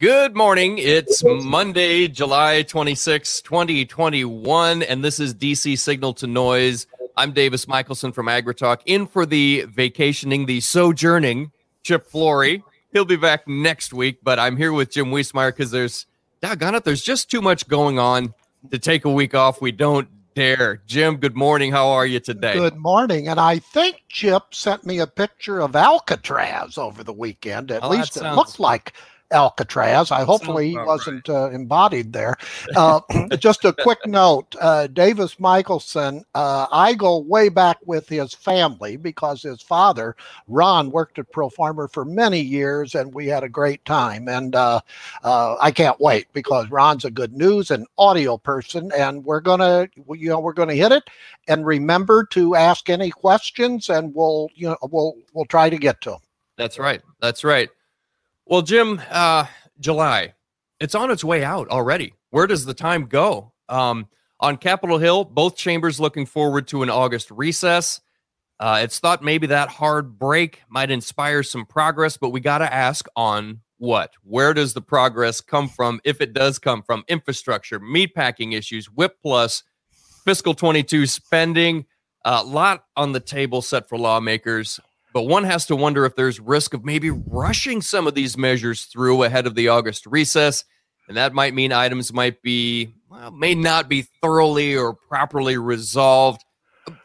Good morning. It's Monday, July 26, 2021, and this is DC Signal to Noise. I'm Davis Michaelsen from AgriTalk, in for the vacationing, the sojourning Chip Flory. He'll be back next week, but I'm here with Jim Wiesemeyer because there's, doggone it, there's just too much going on to take a week off. We don't dare. Jim, good morning. How are you today? Good morning. And I think Chip sent me a picture of Alcatraz over the weekend. At Oh, least it sounds- looked like Alcatraz. I hopefully he wasn't uh, embodied there. Uh, just a quick note: uh, Davis Michaelsen. Uh, I go way back with his family because his father, Ron, worked at Pro Farmer for many years, and we had a great time. And uh, uh, I can't wait because Ron's a good news and audio person, and we're gonna, you know, we're gonna hit it. And remember to ask any questions, and we'll, you know, we'll we'll try to get to them. That's right. That's right. Well, Jim, uh, July, it's on its way out already. Where does the time go? Um, on Capitol Hill, both chambers looking forward to an August recess. Uh, it's thought maybe that hard break might inspire some progress, but we got to ask on what? Where does the progress come from? If it does come from infrastructure, meatpacking issues, WHIP plus, fiscal 22 spending, a lot on the table set for lawmakers but one has to wonder if there's risk of maybe rushing some of these measures through ahead of the August recess. And that might mean items might be, well, may not be thoroughly or properly resolved.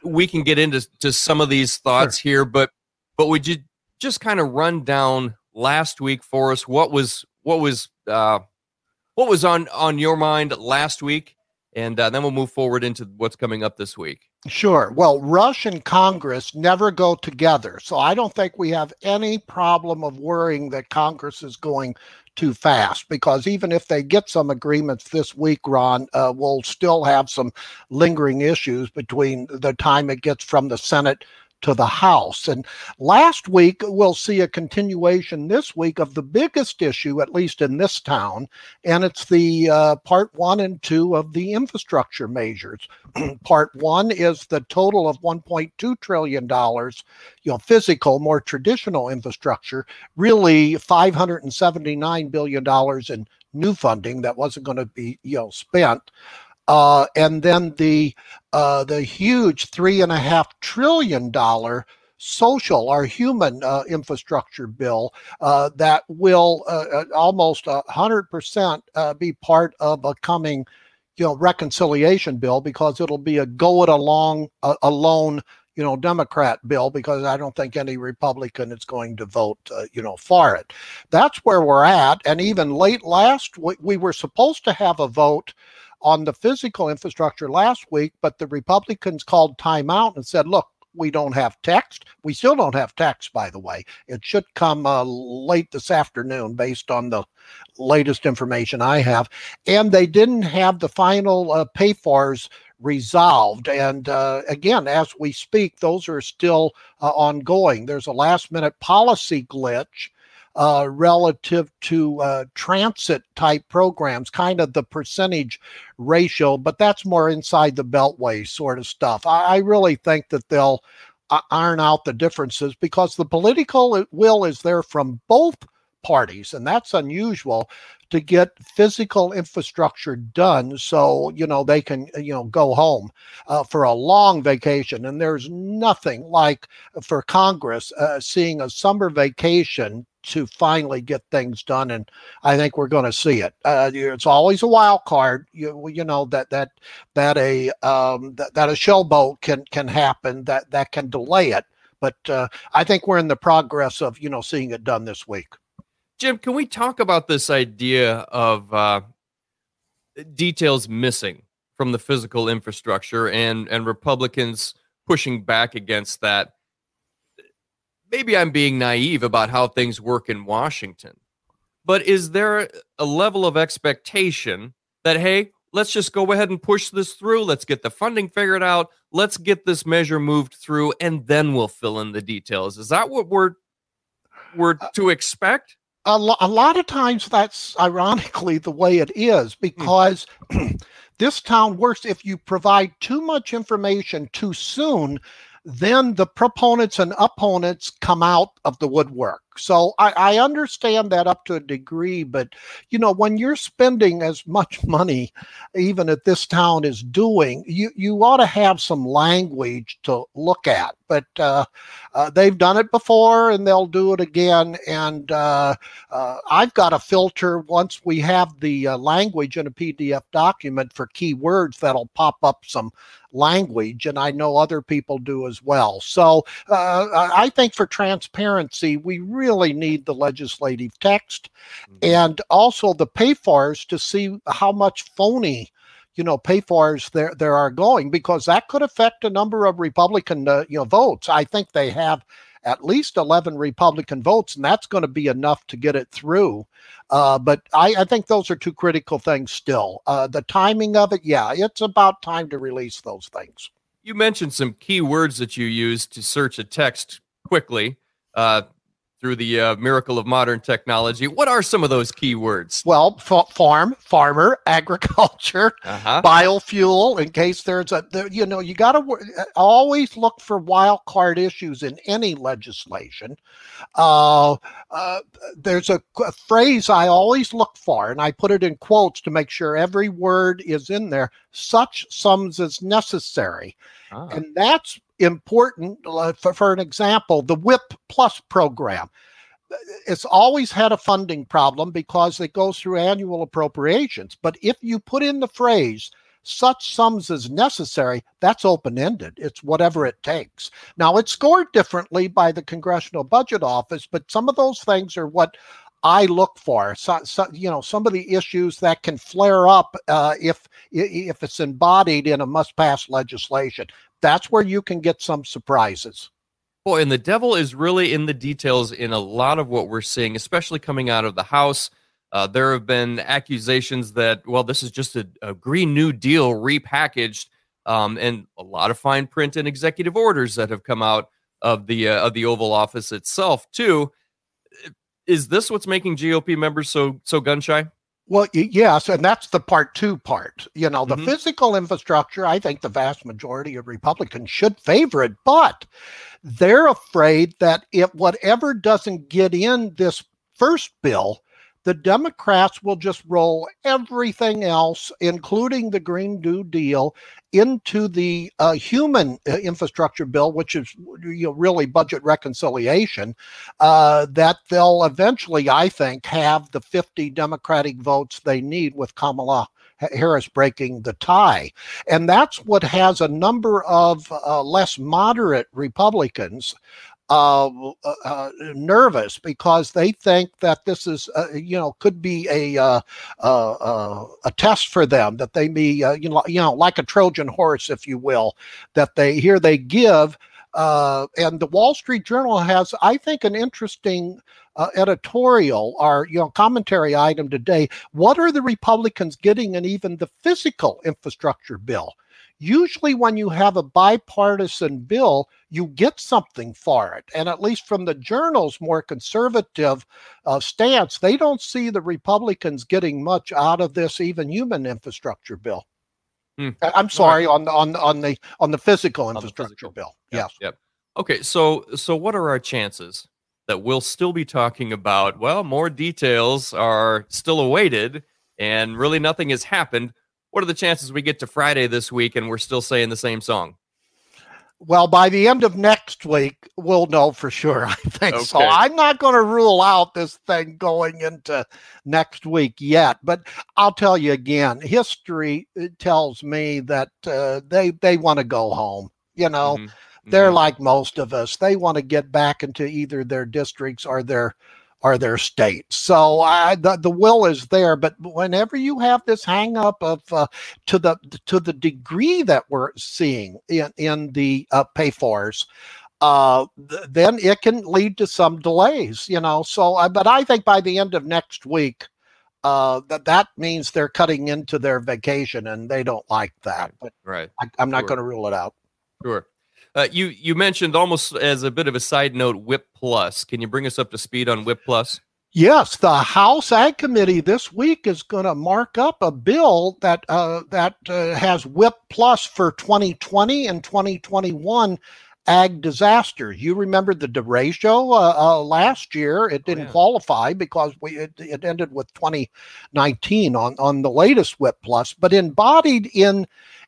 We can get into to some of these thoughts here, but but would you just kind of run down last week for us? What was what was uh, what was on on your mind last week, and uh, then we'll move forward into what's coming up this week. Sure. Well, Rush and Congress never go together. So I don't think we have any problem of worrying that Congress is going too fast because even if they get some agreements this week, Ron, uh, we'll still have some lingering issues between the time it gets from the Senate to the House. And last week, we'll see a continuation this week of the biggest issue, at least in this town, and it's the uh, part one and two of the infrastructure measures. part one is the total of 1.2 trillion dollars, you know, physical, more traditional infrastructure, really 579 billion dollars in new funding that wasn't going to be, you know, spent. Uh, and then the uh, the huge three and a half trillion dollar social or human uh, infrastructure bill uh, that will uh, uh, almost hundred percent be part of a coming, you know, reconciliation bill because it'll be a go it along alone, you know, Democrat bill because I don't think any Republican is going to vote, uh, you know, for it. That's where we're at. And even late last week, we were supposed to have a vote on the physical infrastructure last week, but the Republicans called timeout and said, look, we don't have text. We still don't have text, by the way. It should come uh, late this afternoon based on the latest information I have. And they didn't have the final uh, pay fors resolved. And uh, again, as we speak, those are still uh, ongoing. There's a last minute policy glitch uh, relative to uh, transit type programs, kind of the percentage ratio, but that's more inside the beltway sort of stuff. I, I really think that they'll uh, iron out the differences because the political will is there from both parties, and that's unusual to get physical infrastructure done so you know they can you know go home uh, for a long vacation and there's nothing like for congress uh, seeing a summer vacation to finally get things done and i think we're going to see it uh, it's always a wild card you, you know that that that a um, that, that a showboat can can happen that that can delay it but uh, i think we're in the progress of you know seeing it done this week Jim, can we talk about this idea of uh, details missing from the physical infrastructure and and Republicans pushing back against that? Maybe I'm being naive about how things work in Washington, but is there a level of expectation that hey, let's just go ahead and push this through. Let's get the funding figured out. Let's get this measure moved through, and then we'll fill in the details. Is that what we're we're uh, to expect? a, lo- a lot of times that's ironically the way it is hmm. because this town works if you provide too much information too soon then the proponents and opponents come out of the woodwork So I, I understand that up to a degree, but you know, when you're spending as much money, even at this town is doing, you you ought to have some language to look at. But uh, uh, they've done it before, and they'll do it again. And uh, uh I've got a filter once we have the uh, language in a PDF document for keywords that'll pop up some language, and I know other people do as well. So uh, I think for transparency, we really need the legislative text mm-hmm. and also the pay fors to see how much phony you know pay fors there there are going because that could affect a number of Republican uh, you know votes. I think they have at least 11 Republican votes, and that's going to be enough to get it through. Uh, but I, I, think those are two critical things still. Uh, the timing of it, yeah, it's about time to release those things. You mentioned some key words that you use to search a text quickly. Uh, through the uh, miracle of modern technology. What are some of those keywords? Well, f- farm, farmer, agriculture, uh-huh. biofuel. In case there's a, there, you know, you got to w- always look for wild card issues in any legislation. Uh, uh, there's a, a, phrase I always look for, and I put it in quotes to make sure every word is in there. Such sums as necessary, ah. and that's important. Uh, for, for an example, the WHIP Plus program. It's always had a funding problem because it goes through annual appropriations. But if you put in the phrase, such sums as necessary, that's open ended. It's whatever it takes. Now, it's scored differently by the Congressional Budget Office, but some of those things are what I look for. So, so, you know, some of the issues that can flare up uh, if if it's embodied in a must-pass legislation that's where you can get some surprises. Boy, and the devil is really in the details in a lot of what we're seeing, especially coming out of the House. Uh, there have been accusations that, well, this is just a, a Green New Deal repackaged, um, and a lot of fine print and executive orders that have come out of the uh, of the Oval Office itself too. Is this what's making GOP members so so gun shy? Well, yes, and that's the part two part. You know, the mm-hmm. physical infrastructure, I think the vast majority of Republicans should favor it, but they're afraid that if whatever doesn't get in this first bill, the Democrats will just roll everything else, including the Green New Deal, into the uh, human uh, infrastructure bill, which is you know, really budget reconciliation, uh, that they'll eventually, I think, have the 50 Democratic votes they need with Kamala Harris breaking the tie. And that's what has a number of uh, less moderate Republicans uh, uh, nervous because they think that this is, uh, you know, could be a uh, uh, uh, a test for them that they be, you know, you know, like a Trojan horse, if you will, that they here they give. Uh, and the Wall Street Journal has, I think, an interesting editorial or you know commentary item today. What are the Republicans getting in even the physical infrastructure bill? Usually when you have a bipartisan bill, you get something for it. And at least from the journal's more conservative uh, stance, they don't see the Republicans getting much out of this even human infrastructure bill. Hmm. I'm sorry right. on the on on the on the physical infrastructure the physical. bill. Yep. Yes. Yep. Okay. So so what are our chances that we'll still be talking about? Well, more details are still awaited, and really nothing has happened what are the chances we get to Friday this week and we're still saying the same song? Well, by the end of next week, we'll know for sure. I think okay. so. I'm not going to rule out this thing going into next week yet, but I'll tell you again. History uh, tells me that uh, they they want to go home. You know, mm-hmm. they're mm-hmm. like most of us. They want to get back into either their districts or their are their states. So I, the, the will is there, but whenever you have this hang up of uh, to the to the degree that we're seeing in in the uh, pay fors, uh, th- then it can lead to some delays. You know, so uh, but I think by the end of next week. Uh, that that means they're cutting into their vacation, and they don't like that. But right, I, am not sure. going to rule it out. Sure. Uh, you you mentioned almost as a bit of a side note Whip Plus. Can you bring us up to speed on Whip Plus? Yes, the House Ag Committee this week is going to mark up a bill that uh, that uh, has WHIP Plus for 2020 and 2021 ag disasters. You remember the derecho uh, uh, last year? It didn't oh, yeah. qualify because we it, it, ended with 2019 on on the latest WHIP plus, but embodied in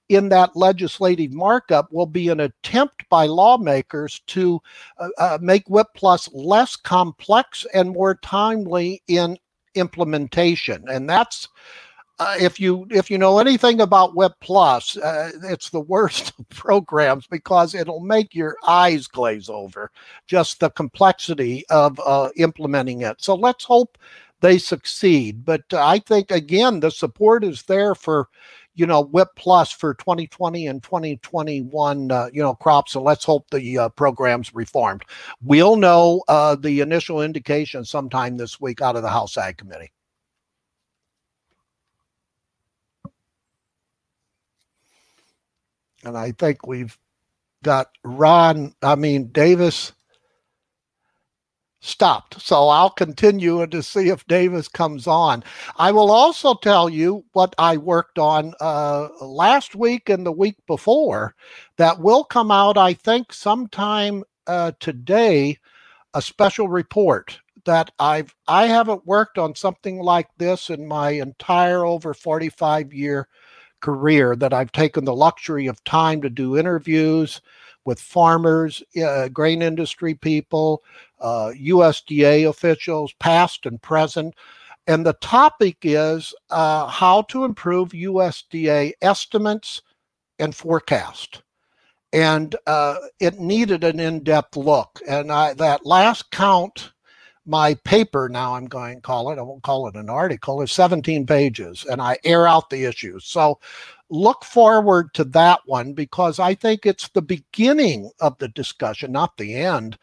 in that legislative markup will be an attempt by lawmakers to uh, uh, make WHIP plus less complex and more timely in implementation, and that's uh, if you if you know anything about WHIP Plus, uh, it's the worst of programs because it'll make your eyes glaze over just the complexity of uh, implementing it. So let's hope they succeed. But I think again the support is there for you know WHIP Plus for 2020 and 2021 uh, you know crops, and let's hope the uh, program's reformed. We'll know uh, the initial indication sometime this week out of the House Ag Committee. and I think we've got Ron, I mean, Davis stopped. So I'll continue to see if Davis comes on. I will also tell you what I worked on uh, last week and the week before that will come out, I think, sometime uh, today, a special report that I've I haven't worked on something like this in my entire over 45 year career that I've taken the luxury of time to do interviews with farmers, uh, grain industry people, uh, USDA officials, past and present. And the topic is uh, how to improve USDA estimates and forecast. And uh, it needed an in depth look. And I, that last count my paper now i'm going to call it i won't call it an article is 17 pages and i air out the issues. So look forward to that one because i think it's the beginning of the discussion not the end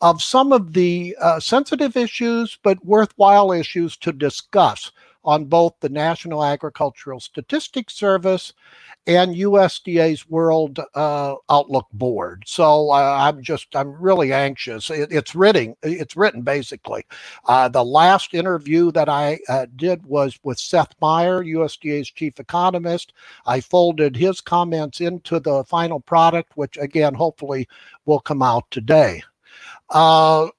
of some of the uh, sensitive issues but worthwhile issues to discuss on both the national agricultural statistics service and USDA's World uh, Outlook Board. So uh, I'm just I'm really anxious. It, it's written it's written basically. Uh, the last interview that I uh, did was with Seth Meyer, USDA's chief economist. I folded his comments into the final product, which again hopefully will come out today. Uh, uh,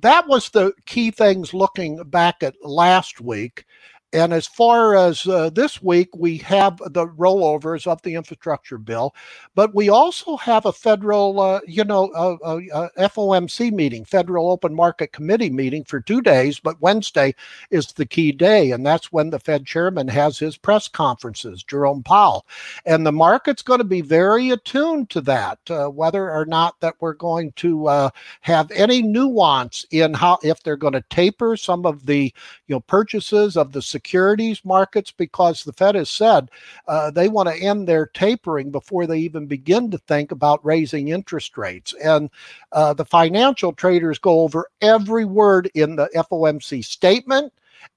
that was the key things looking back at last week. And as far as uh, this week, we have the rollovers of the infrastructure bill, but we also have a federal, uh, you know, uh, uh, uh FOMC meeting, Federal Open Market Committee meeting for two days, but Wednesday is the key day. And that's when the Fed chairman has his press conferences, Jerome Powell. And the market's going to be very attuned to that, uh, whether or not that we're going to have any nuance in how, if they're going to taper some of the, you know, purchases of the securities markets because the Fed has said uh, they want to end their tapering before they even begin to think about raising interest rates. And uh, the financial traders go over every word in the FOMC statement,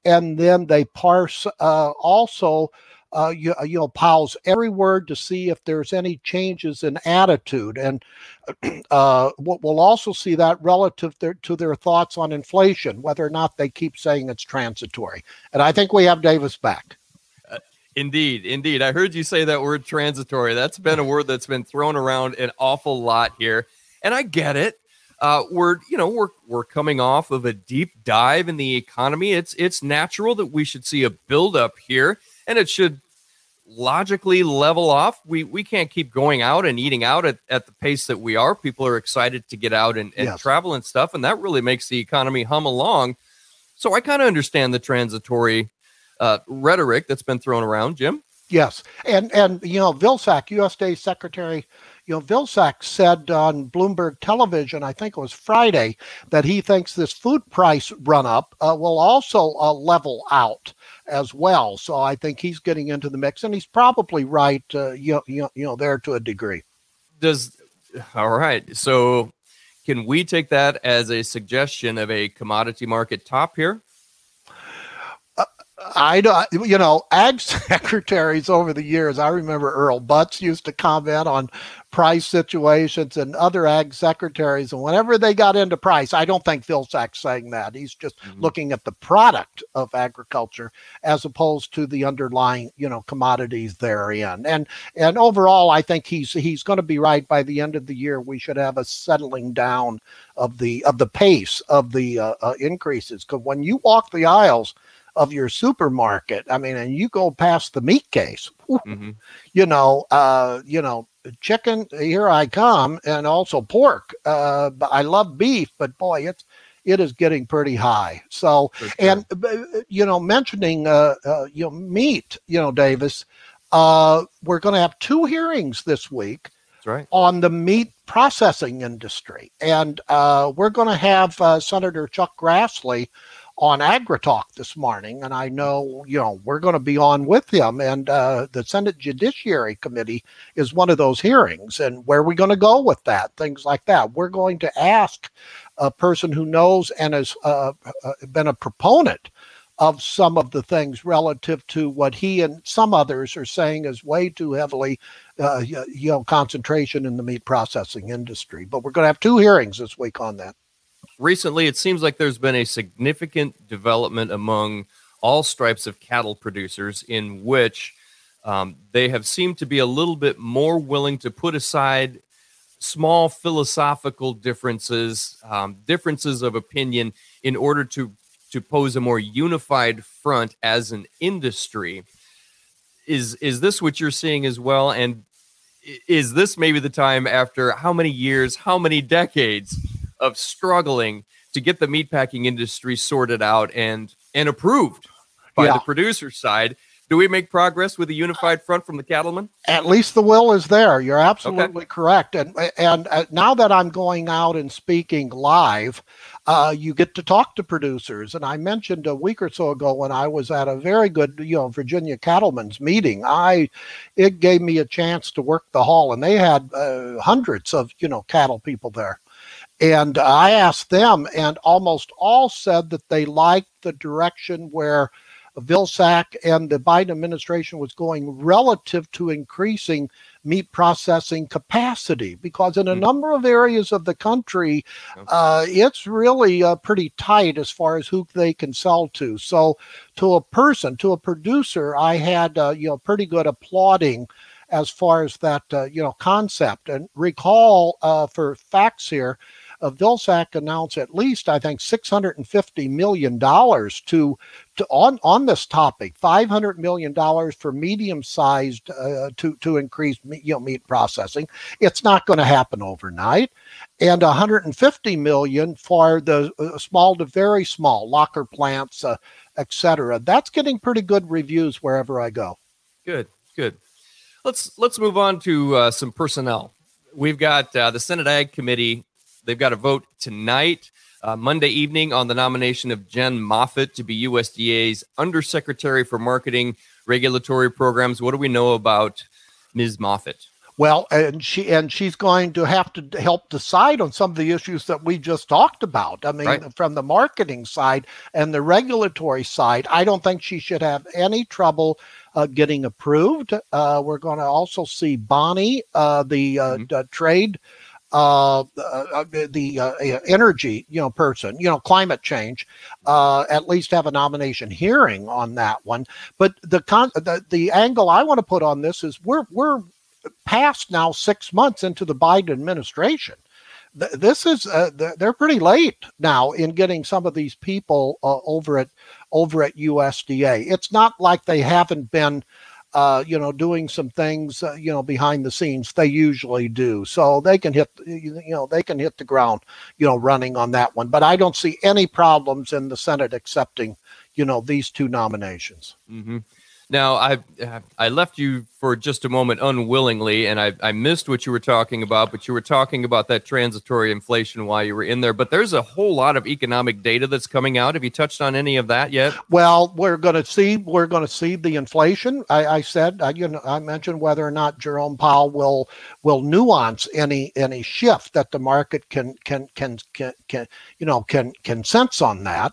and then they parse uh, also uh, you, uh, know, Powell's every word to see if there's any changes in attitude. And uh, we'll also see that relative to, to their thoughts on inflation, whether or not they keep saying it's transitory. And I think we have Davis back. Uh, indeed, indeed. I heard you say that word transitory. That's been a word that's been thrown around an awful lot here. And I get it. Uh, we're you know we're we're coming off of a deep dive in the economy. It's it's natural that we should see a buildup here and it should logically level off. We we can't keep going out and eating out at, at the pace that we are. People are excited to get out and, and yes. travel and stuff, and that really makes the economy hum along. So I kind of understand the transitory uh, rhetoric that's been thrown around, Jim. Yes, and and you know Vilsack, USDA Secretary you know, Vilsack said on Bloomberg television, I think it was Friday, that he thinks this food price run up uh, will also uh, level out as well. So I think he's getting into the mix, and he's probably right. Uh, you, you, you know, there to a degree. Does all right. So can we take that as a suggestion of a commodity market top here? I don't, you know, ag secretaries over the years. I remember Earl Butz used to comment on price situations and other ag secretaries. And whenever they got into price, I don't think Vilsack's saying that. He's just mm-hmm. looking at the product of agriculture as opposed to the underlying, you know, commodities therein. And and overall, I think he's he's going to be right. By the end of the year, we should have a settling down of the of the pace of the uh, uh, increases. Because when you walk the aisles of your supermarket. I mean, and you go past the meat case, mm-hmm. you know, uh, you know, chicken, here I come, and also pork. Uh, I love beef, but boy, it's it is getting pretty high. So, sure. and uh, you know, mentioning uh, uh, you know meat, you know, Davis, uh, we're going to have two hearings this week. Right. On the meat processing industry. And uh, we're going to have uh, Senator Chuck Grassley on AgriTalk this morning, and I know you know we're going to be on with him. And uh, the Senate Judiciary Committee is one of those hearings, and where are we going to go with that? Things like that. We're going to ask a person who knows and has uh, uh been a proponent of some of the things relative to what he and some others are saying is way too heavily, uh, you know, concentration in the meat processing industry. But we're going to have two hearings this week on that recently it seems like there's been a significant development among all stripes of cattle producers in which um, they have seemed to be a little bit more willing to put aside small philosophical differences, um, differences of opinion, in order to to pose a more unified front as an industry. Is is this what you're seeing as well? And is this maybe the time after how many years, how many decades of struggling to get the meatpacking industry sorted out and and approved by yeah. the producer side. Do we make progress with a unified front from the cattlemen? At least the will is there. You're absolutely okay. correct. And and uh, now that I'm going out and speaking live, uh, you get to talk to producers. And I mentioned a week or so ago when I was at a very good, you know, Virginia cattlemen's meeting. I it gave me a chance to work the hall, and they had uh, hundreds of you know cattle people there. And I asked them, and almost all said that they liked the direction where Vilsack and the Biden administration was going relative to increasing meat processing capacity because in a mm. number of areas of the country uh, it's really uh, pretty tight as far as who they can sell to. So to a person to a producer i had uh, you know pretty good applauding as far as that uh, you know concept. And recall uh, for facts here uh, Vilsack announced at least, I think, $650 million to, to on, on this topic, $500 million for medium sized uh, to, to increase meat, you know, meat processing. It's not going to happen overnight. And 150 million for the uh, small to very small locker plants, uh, etc. That's getting pretty good reviews wherever I go. Good, good. Let's let's move on to uh, some personnel. We've got uh, the Senate Ag Committee They've got a vote tonight, uh, Monday evening, on the nomination of Jen Moffitt to be USDA's Undersecretary for Marketing Regulatory Programs. What do we know about Ms. Moffitt? Well, and she and she's going to have to help decide on some of the issues that we just talked about. I mean, right. from the marketing side and the regulatory side, I don't think she should have any trouble uh, getting approved. Uh, we're going to also see Bonnie, uh, the, uh, mm-hmm. trade uh, uh, the uh, energy, you know, person, you know, climate change, uh, at least have a nomination hearing on that one. But the con- the, the angle I want to put on this is we're we're past now six months into the Biden administration. this is uh, they're pretty late now in getting some of these people uh, over at over at USDA. It's not like they haven't been uh, you know, doing some things, uh, you know, behind the scenes. They usually do, so they can hit, you know, they can hit the ground, you know, running on that one. But I don't see any problems in the Senate accepting, you know, these two nominations. Mm-hmm. Now, I I left you for just a moment unwillingly, and I, I missed what you were talking about, but you were talking about that transitory inflation while you were in there. But there's a whole lot of economic data that's coming out. Have you touched on any of that yet? Well, we're going to see we're going to see the inflation. I, I said I, you know I mentioned whether or not Jerome Powell will will nuance any any shift that the market can can can can, can you know can can sense on that.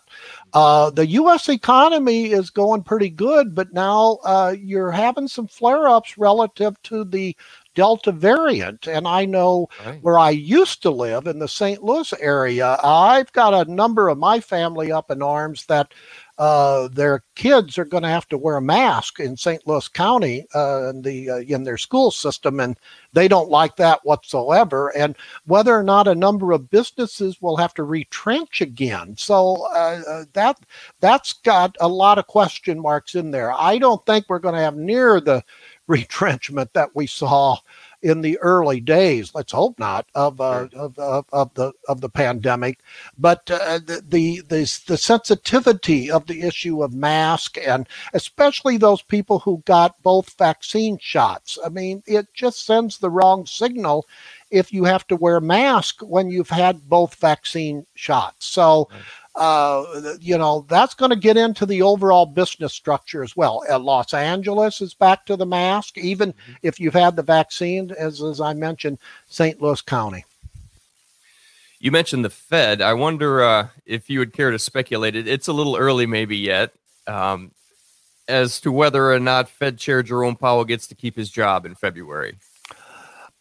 Uh, the U.S. economy is going pretty good, but now uh, you're having some flare ups relative to the Delta variant. And I know right. where I used to live in the St. Louis area, I've got a number of my family up in arms that uh, their kids are going to have to wear a mask in St. Louis County uh, in the uh, in their school system, and they don't like that whatsoever. And whether or not a number of businesses will have to retrench again, so uh, uh, that that's got a lot of question marks in there. I don't think we're going to have near the retrenchment that we saw in the early days. Let's hope not of uh, of, of, of, the of the pandemic, but uh, the, the the the sensitivity of the issue of mask and especially those people who got both vaccine shots. I mean, it just sends the wrong signal if you have to wear mask when you've had both vaccine shots. So. Right uh, you know, that's going to get into the overall business structure as well. Uh, Los Angeles is back to the mask, even mm-hmm. if you've had the vaccine, as, as I mentioned, St. Louis County. You mentioned the Fed. I wonder uh, if you would care to speculate. It, it's a little early, maybe yet, um, as to whether or not Fed Chair Jerome Powell gets to keep his job in February.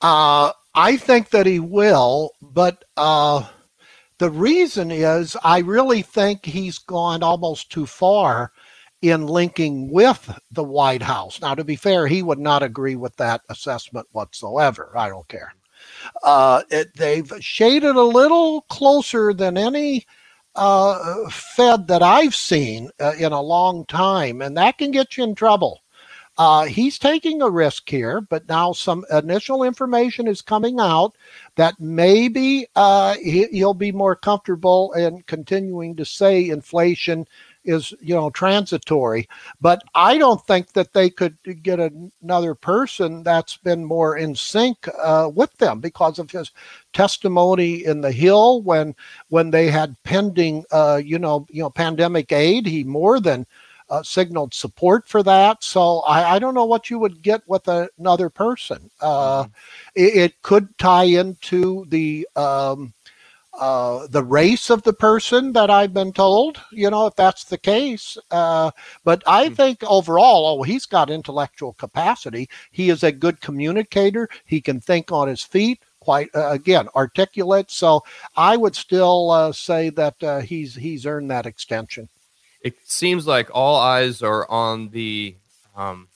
Uh, I think that he will, but uh, the reason is I really think he's gone almost too far in linking with the White House. Now, to be fair, he would not agree with that assessment whatsoever. I don't care. Uh, it, they've shaded a little closer than any uh, Fed that I've seen uh, in a long time, and that can get you in trouble. Uh, he's taking a risk here, but now some initial information is coming out that maybe uh, he, will be more comfortable in continuing to say inflation is you know transitory. But i don't think that they could get another person that's been more in sync uh, with them because of his testimony in the hill when when they had pending uh, you know you know pandemic aid. He more than uh, signaled support for that. So I, I, don't know what you would get with a, another person. Uh, mm-hmm. it, it, could tie into the um, uh, the race of the person that I've been told. You know, if that's the case. Uh, but I mm-hmm. think overall, oh, he's got intellectual capacity. He is a good communicator. He can think on his feet quite uh, again articulate. So I would still uh, say that uh, he's he's earned that extension it seems like all eyes are on the um,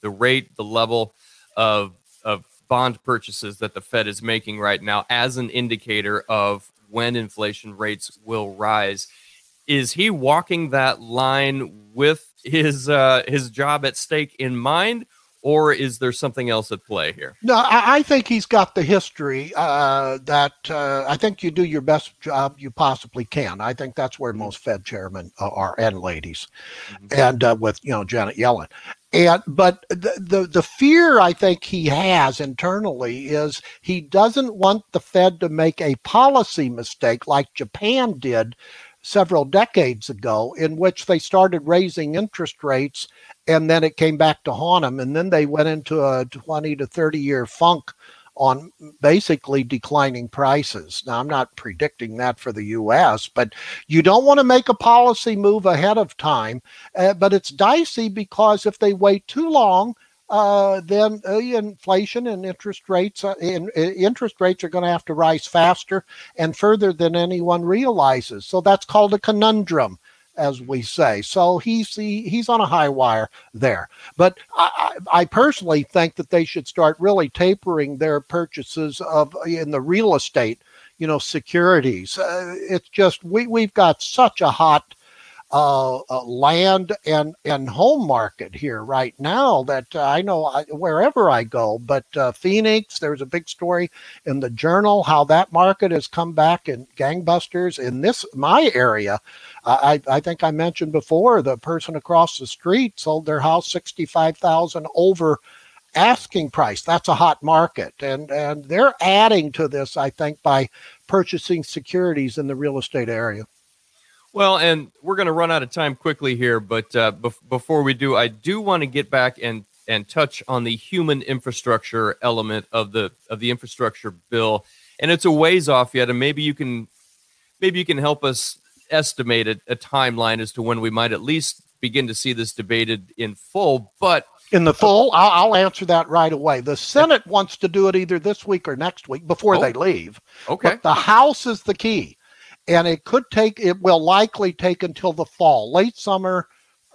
the rate, the level of of bond purchases that the Fed is making right now as an indicator of when inflation rates will rise. Is he walking that line with his uh, his job at stake in mind, or is there something else at play here? No, I, I think he's got the history uh, that uh, I think you do your best job you possibly can. I think that's where mm-hmm. most Fed chairmen are and ladies, mm-hmm. and uh, with you know Janet Yellen. And but the, the the fear I think he has internally is he doesn't want the Fed to make a policy mistake like Japan did several decades ago, in which they started raising interest rates and then it came back to haunt them. And then they went into a 20 to 30 year funk on basically declining prices. Now, I'm not predicting that for the US, but you don't want to make a policy move ahead of time. Uh, but it's dicey because if they wait too long, uh, then uh, inflation and interest rates uh, in, uh, interest rates are going to have to rise faster and further than anyone realizes. So that's called a conundrum as we say. So he's he, he's on a high wire there. But I, I, personally think that they should start really tapering their purchases of in the real estate, you know, securities. Uh, it's just we we've got such a hot uh, uh, land and and home market here right now that uh, I know I, wherever I go. But uh, Phoenix, there's a big story in the Journal how that market has come back in gangbusters in this my area. I I think I mentioned before the person across the street sold their house sixty five thousand over asking price. That's a hot market, and and they're adding to this, I think, by purchasing securities in the real estate area. Well, and we're going to run out of time quickly here, but uh, bef- before we do, I do want to get back and and touch on the human infrastructure element of the of the infrastructure bill, and it's a ways off yet, and maybe you can maybe you can help us estimate a, a timeline as to when we might at least begin to see this debated in full. But in the full, I'll, I'll answer that right away. The Senate wants to do it either this week or next week before Oh. they leave. okay, But the House is the key. And it could take, it will likely take until the fall, late summer,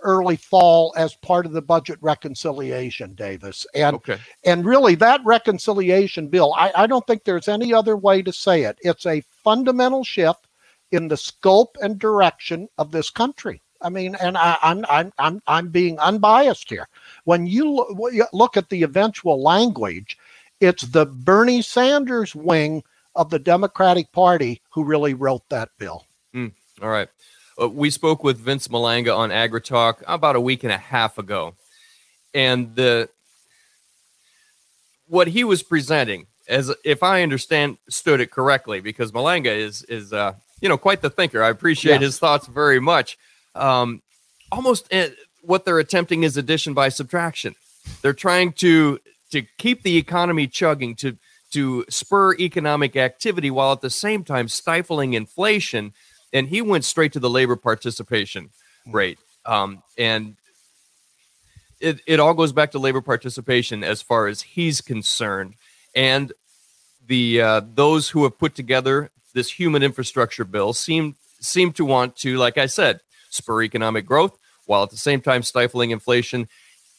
early fall, as part of the budget reconciliation, Davis. And okay, and really that reconciliation bill, I, I don't think there's any other way to say it. It's a fundamental shift in the scope and direction of this country. I mean, and I, I'm I'm I'm I'm being unbiased here. When you when you look at the eventual language, it's the Bernie Sanders wing of the Democratic Party who really wrote that bill. all right. Uh, we spoke with Vince Malanga on AgriTalk about a week and a half ago, and the what he was presenting, as if I understand stood it correctly, because Malanga is is uh, you know quite the thinker. I appreciate Yes. his thoughts very much. Um, almost uh, what they're attempting is addition by subtraction. They're trying to to keep the economy chugging to to spur economic activity while at the same time stifling inflation. And he went straight to the labor participation rate. Um, and it, it all goes back to labor participation as far as he's concerned. And the uh, those who have put together this human infrastructure bill seem seem to want to, like I said, spur economic growth while at the same time stifling inflation.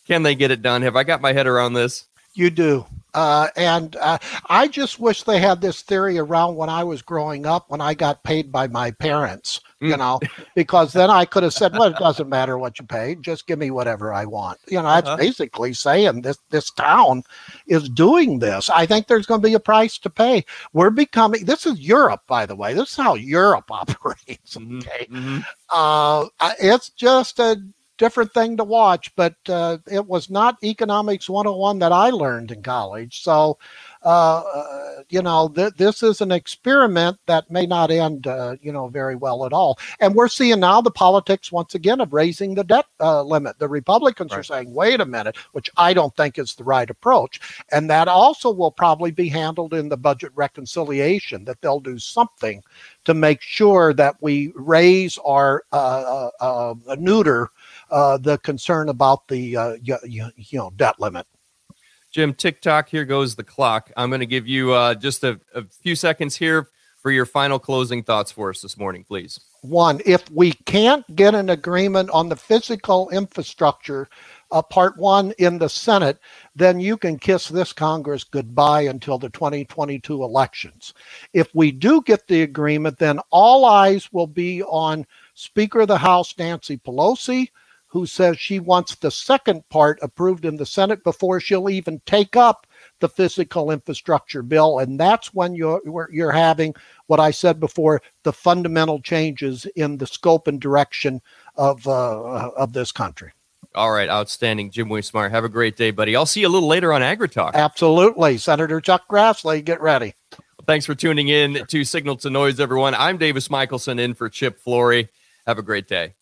Can they get it done? Have I got my head around this? You do. Uh, and uh, I just wish they had this theory around when I was growing up, when I got paid by my parents, you Mm. know, because then I could have said, well, it doesn't matter what you pay, just give me whatever I want. You know, that's Uh-huh. basically saying this, this town is doing this. I think there's going to be a price to pay. We're becoming, this is Europe, by the way. This is how Europe operates. Mhm, Okay mhm. uh, it's just a different thing to watch, but uh, it was not economics 101 that I learned in college. So, uh, uh, you know, th- this is an experiment that may not end, uh, you know, very well at all. And we're seeing now the politics once again of raising the debt uh, limit. The Republicans are saying, wait a minute, which I don't think is the right approach. And that also will probably be handled in the budget reconciliation, that they'll do something to make sure that we raise our uh, uh, uh, neuter uh, the concern about the uh, you, you, know debt limit. Jim, TikTok, here goes the clock. I'm going to give you uh, just a, a few seconds here for your final closing thoughts for us this morning, please. One, if we can't get an agreement on the physical infrastructure, uh, part one in the Senate, then you can kiss this Congress goodbye until the 2022 elections. If we do get the agreement, then all eyes will be on Speaker of the House Nancy Pelosi, who says she wants the second part approved in the Senate before she'll even take up the physical infrastructure bill. And that's when you're, you're having what I said before the fundamental changes in the scope and direction of, uh, of this country. All right, outstanding. Jim Wiesemeyer, have a great day, buddy. I'll see you a little later on AgriTalk. Absolutely. Senator Chuck Grassley, get ready. Thanks for tuning in to Signal to Noise, everyone. I'm Davis Michaelsen in for Chip Flory. Have a great day.